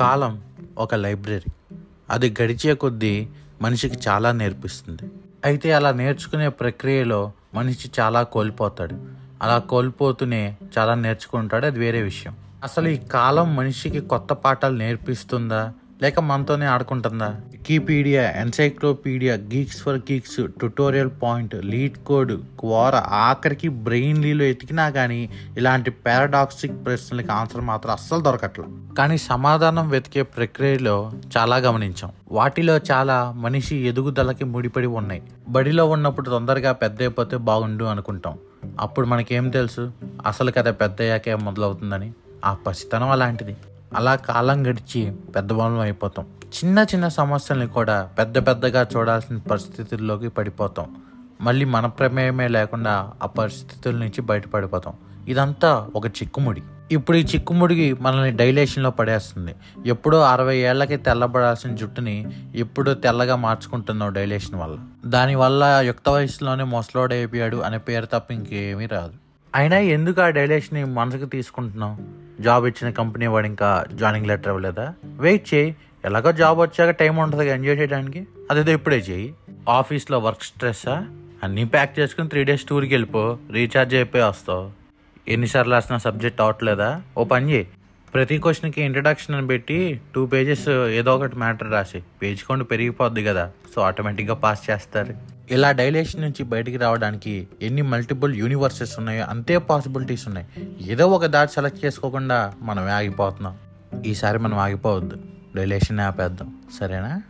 కాలం ఒక లైబ్రరీ. అది గడిచే కొద్దీ మనిషికి చాలా నేర్పిస్తుంది. అయితే అలా నేర్చుకునే ప్రక్రియలో మనిషి చాలా కోల్పోతాడు. అలా కోల్పోతూనే చాలా నేర్చుకుంటాడు. అది వేరే విషయం. అసలు ఈ కాలం మనిషికి కొత్త పాఠాలు నేర్పిస్తుందా? లేక మనతోనే ఆడుకుంటుందా? Wikipedia encyclopedia Geeks for Geeks Tutorial Point LeetCode Quora ఆఖరికి బ్రెయిన్ లీలో ఎతికినా కానీ ఇలాంటి పారాడాక్సిక్ ప్రశ్నలకి ఆన్సర్ మాత్రం అస్సలు దొరకట్లేదు కానీ సమాధానం వెతికే ప్రక్రియలో చాలా గమనించాం. వాటిలో చాలా మనిషి ఎదుగుదలకి ముడిపడి ఉన్నాయి. బడిలో ఉన్నప్పుడు తొందరగా పెద్ద అయిపోతే బాగుండు అనుకుంటాం. అప్పుడు మనకేం తెలుసు? అసలు కథ పెద్ద అయ్యాకే మొదలవుతుందని. ఆ పసితనం అలాంటిది. అలా కాలం గడిచి పెద్దవాళ్ళం అయిపోతాం. చిన్న చిన్న సమస్యల్ని కూడా పెద్ద పెద్దగా చూడాల్సిన పరిస్థితుల్లోకి పడిపోతాం. మళ్ళీ మన ప్రమేయమే లేకుండా ఆ పరిస్థితుల నుంచి బయటపడిపోతాం. ఇదంతా ఒక చిక్కుముడి. ఇప్పుడు ఈ చిక్కుముడికి మనల్ని డైలేషన్లో పడేస్తుంది. ఎప్పుడో అరవై ఏళ్ళకి తెల్లబడాల్సిన జుట్టుని ఎప్పుడో తెల్లగా మార్చుకుంటున్నావు డైలేషన్ వల్ల. దానివల్ల యుక్త వయసులోనే ముసలోడైపోయాడు అనే పేరు తప్ప ఇంకేమీ రాదు. అయినా ఎందుకు ఆ డైలేషన్ మనసుకు తీసుకుంటున్నావు? జాబ్ ఇచ్చిన కంపెనీ వాడు ఇంకా జాయినింగ్ లెటర్ ఇవ్వలేదా? వెయిట్ చేయి. ఎలాగో జాబ్ వచ్చాక టైం ఉంటుంది ఎంజాయ్ చేయడానికి. అదేదో ఇప్పుడే చేయి. ఆఫీస్లో వర్క్ స్ట్రెస్సా? అన్నీ ప్యాక్ చేసుకుని త్రీ డేస్ టూర్కి వెళ్ళిపో. రీఛార్జ్ అయిపోయి వస్తావు. ఎన్నిసార్లు రాసిన సబ్జెక్ట్ అవట్లేదా ఓ పని చేయి. ప్రతి క్వశ్చన్కి ఇంట్రడక్షన్ అని పెట్టి టూ పేజెస్ ఏదో ఒకటి మ్యాటర్ రాసి. పేజ్ కొండ పెరిగిపోద్ది కదా సో ఆటోమేటిక్గా పాస్ చేస్తారు. ఇలా డైలేషన్ నుంచి బయటికి రావడానికి ఎన్ని మల్టిపుల్ యూనివర్సెస్ ఉన్నాయో అంతే పాసిబిలిటీస్ ఉన్నాయి. ఏదో ఒక దాటి సెలెక్ట్ చేసుకోకుండా మనం ఆగిపోతున్నాం. ఈసారి మనం ఆగిపోవద్దు. డైలేషన్ ఆపేద్దాం. సరేనా?